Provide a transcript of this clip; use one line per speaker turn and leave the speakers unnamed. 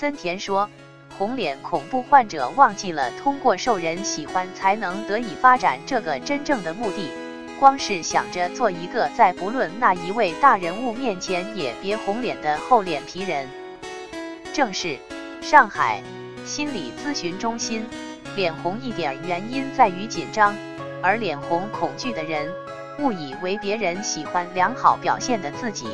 森田说红脸恐怖患者忘记了通过受人喜欢才能得以发展这个真正的目的。光是想着做一个在不论那一位大人物面前也别红脸的厚脸皮人。正是上海心理咨询中心脸红一点原因在于紧张而脸红恐惧的人误以为别人喜欢良好表现的自己。